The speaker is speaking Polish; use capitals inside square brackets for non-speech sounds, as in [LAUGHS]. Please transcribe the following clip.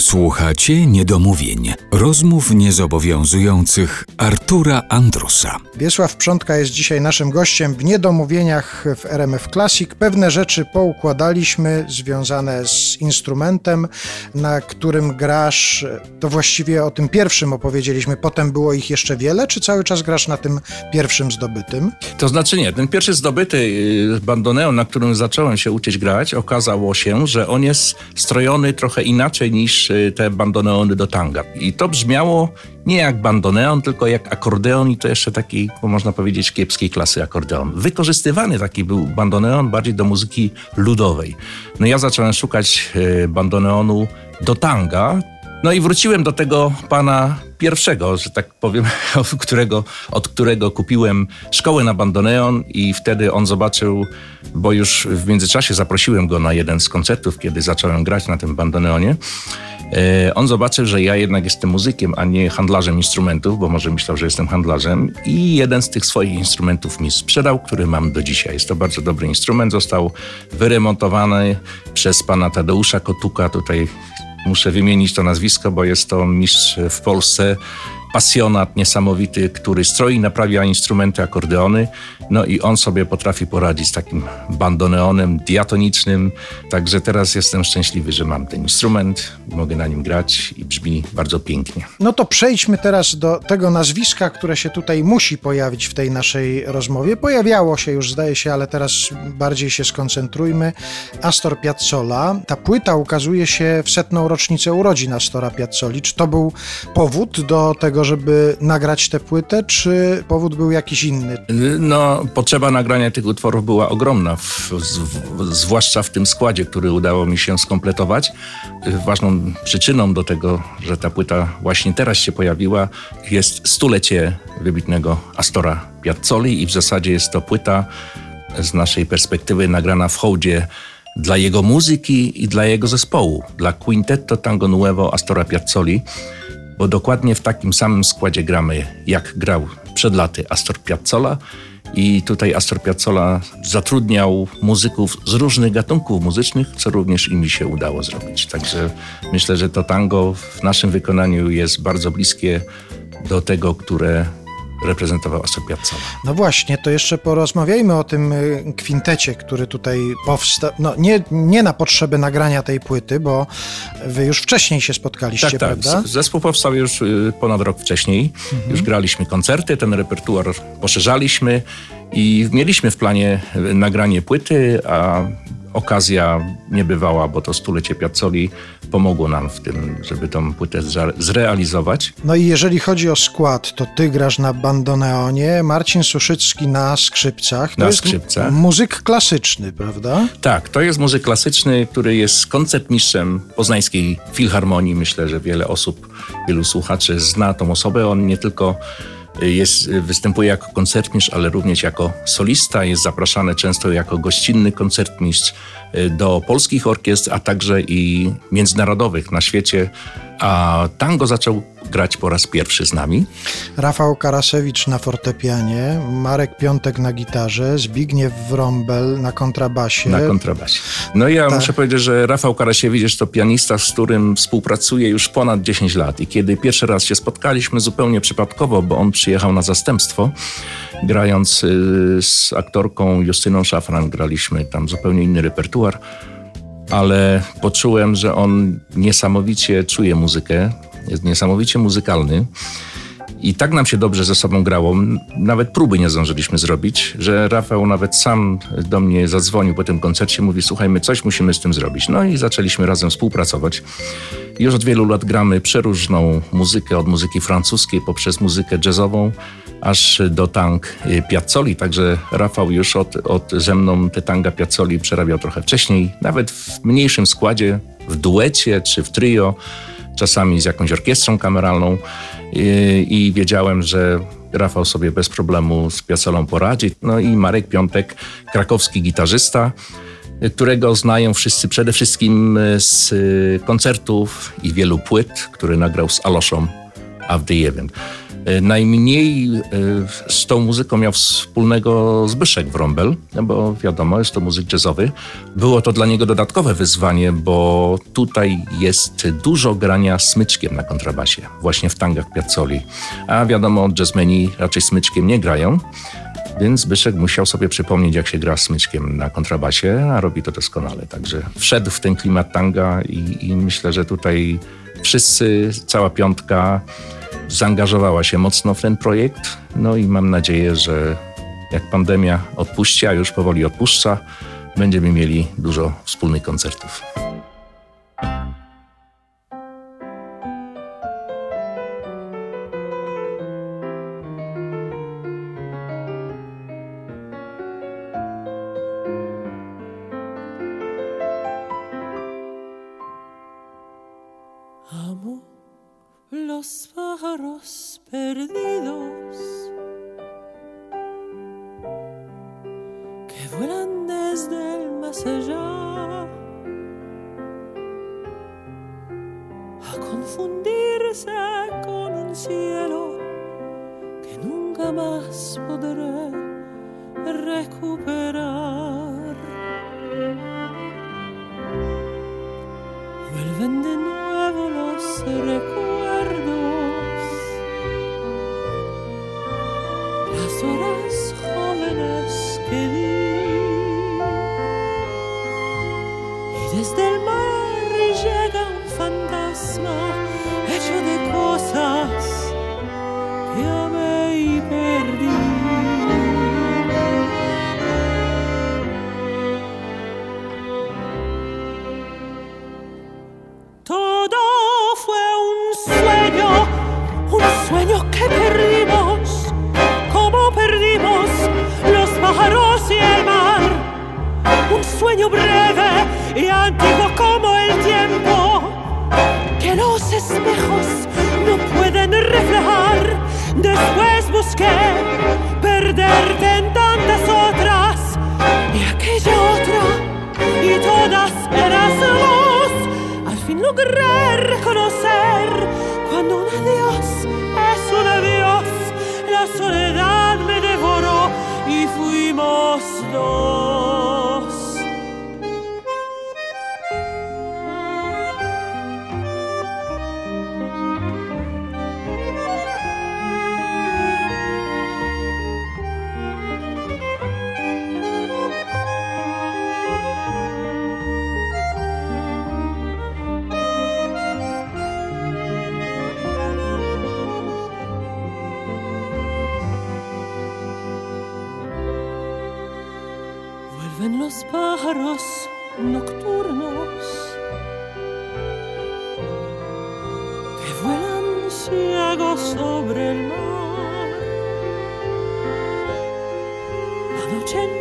Słuchacie niedomówień, rozmów niezobowiązujących Artura Andrusa. Wiesław Przątka jest dzisiaj naszym gościem w niedomówieniach w RMF Classic. Pewne rzeczy poukładaliśmy związane z instrumentem, na którym grasz. To właściwie o tym pierwszym opowiedzieliśmy, potem było ich jeszcze wiele, czy cały czas grasz na tym pierwszym zdobytym? To znaczy nie, ten pierwszy zdobyty y, bandoneon, na którym zacząłem się uczyć grać, okazało się, że on jest strojony trochę inaczej niż te bandoneony do tanga. I to brzmiało nie jak bandoneon, tylko jak akordeon i to jeszcze taki, można powiedzieć, kiepskiej klasy akordeon. Wykorzystywany taki był bandoneon bardziej do muzyki ludowej. No ja zacząłem szukać y, bandoneonu do tanga, no i wróciłem do tego pana pierwszego, że tak powiem, [LAUGHS] od którego, od którego kupiłem szkołę na bandoneon i wtedy on zobaczył, bo już w międzyczasie zaprosiłem go na jeden z koncertów, kiedy zacząłem grać na tym bandoneonie. E, on zobaczył, że ja jednak jestem muzykiem, a nie handlarzem instrumentów, bo może myślał, że jestem handlarzem i jeden z tych swoich instrumentów mi sprzedał, który mam do dzisiaj. Jest to bardzo dobry instrument, został wyremontowany przez pana Tadeusza Kotuka, tutaj Muszę wymienić to nazwisko, bo jest to mistrz w Polsce pasjonat niesamowity, który stroi, naprawia instrumenty, akordeony. No i on sobie potrafi poradzić z takim bandoneonem diatonicznym. Także teraz jestem szczęśliwy, że mam ten instrument, mogę na nim grać i brzmi bardzo pięknie. No to przejdźmy teraz do tego nazwiska, które się tutaj musi pojawić w tej naszej rozmowie. Pojawiało się już, zdaje się, ale teraz bardziej się skoncentrujmy. Astor Piazzolla. Ta płyta ukazuje się w setną rocznicę urodzin Astora Piazzoli. Czy to był powód do tego, tego, żeby nagrać tę płytę, czy powód był jakiś inny? No, potrzeba nagrania tych utworów była ogromna, w, w, zwłaszcza w tym składzie, który udało mi się skompletować. Ważną przyczyną do tego, że ta płyta właśnie teraz się pojawiła, jest stulecie wybitnego Astora Piazzoli i w zasadzie jest to płyta z naszej perspektywy nagrana w hołdzie dla jego muzyki i dla jego zespołu, dla Quintetto Tango Nuevo Astora Piazzoli bo dokładnie w takim samym składzie gramy, jak grał przed laty Astor Piazzolla. I tutaj Astor Piazzolla zatrudniał muzyków z różnych gatunków muzycznych, co również i mi się udało zrobić. Także myślę, że to tango w naszym wykonaniu jest bardzo bliskie do tego, które reprezentował Astor Piazzolla. No właśnie, to jeszcze porozmawiajmy o tym y, kwintecie, który tutaj powstał. No nie, nie na potrzeby nagrania tej płyty, bo wy już wcześniej się spotkaliście, tak, prawda? Tak, zespół powstał już y, ponad rok wcześniej. Mhm. Już graliśmy koncerty, ten repertuar poszerzaliśmy i mieliśmy w planie y, nagranie płyty, a okazja nie bywała, bo to stulecie Piazzoli pomogło nam w tym, żeby tą płytę zrealizować. No i jeżeli chodzi o skład, to ty grasz na bandoneonie, Marcin Suszycki na skrzypcach. To na skrzypcach. muzyk klasyczny, prawda? Tak, to jest muzyk klasyczny, który jest koncertmistrzem Poznańskiej Filharmonii. Myślę, że wiele osób, wielu słuchaczy zna tą osobę. On nie tylko jest, występuje jako koncertmistrz, ale również jako solista. Jest zapraszany często jako gościnny koncertmistrz do polskich orkiestr, a także i międzynarodowych na świecie. A tango zaczął grać po raz pierwszy z nami. Rafał Karasewicz na fortepianie, Marek Piątek na gitarze, Zbigniew Wrąbel na kontrabasie. Na kontrabasie. No i ja tak. muszę powiedzieć, że Rafał Karasiewicz jest to pianista, z którym współpracuję już ponad 10 lat i kiedy pierwszy raz się spotkaliśmy zupełnie przypadkowo, bo on przyjechał na zastępstwo, grając y, z aktorką Justyną Szafran, graliśmy tam zupełnie inny repertuar ale poczułem, że on niesamowicie czuje muzykę, jest niesamowicie muzykalny. I tak nam się dobrze ze sobą grało, nawet próby nie zdążyliśmy zrobić, że Rafał nawet sam do mnie zadzwonił po tym koncercie, mówi słuchaj, my coś musimy z tym zrobić. No i zaczęliśmy razem współpracować. Już od wielu lat gramy przeróżną muzykę, od muzyki francuskiej poprzez muzykę jazzową, aż do tang Piazzoli, także Rafał już od, od ze mną te tanga Piazzoli przerabiał trochę wcześniej, nawet w mniejszym składzie, w duecie czy w trio czasami z jakąś orkiestrą kameralną i, i wiedziałem, że Rafał sobie bez problemu z Piacolą poradzi. No i Marek Piątek, krakowski gitarzysta, którego znają wszyscy przede wszystkim z koncertów i wielu płyt, który nagrał z Aloszą Avdejewiem. E, Najmniej e, z tą muzyką miał wspólnego Zbyszek Wrąbel, no bo wiadomo, jest to muzyk jazzowy. Było to dla niego dodatkowe wyzwanie, bo tutaj jest dużo grania smyczkiem na kontrabasie, właśnie w tangach Piazzoli. A wiadomo, jazzmeni raczej smyczkiem nie grają. Więc Zbyszek musiał sobie przypomnieć, jak się gra smyczkiem na kontrabasie, a robi to doskonale. Także wszedł w ten klimat tanga i, i myślę, że tutaj wszyscy, cała piątka zaangażowała się mocno w ten projekt. No i mam nadzieję, że jak pandemia odpuści, a już powoli odpuszcza, będziemy mieli dużo wspólnych koncertów. Los pájaros perdidos que vuelan desde el más allá a confundirse con un cielo que nunca más podré recuperar. Vuelven de nuevo los recuerdos, horas jóvenes que di. Y desde el mar llega un fantasma antiguo como el tiempo, que los espejos no pueden reflejar. Después busqué perderte en tantas otras, y aquella otra, y todas eras vos. Al fin logré reconocer cuando un adiós es un adiós. La soledad me devoró y fuimos dos. Vuelven los pájaros nocturnos que vuelan ciegos sobre el mar. La noche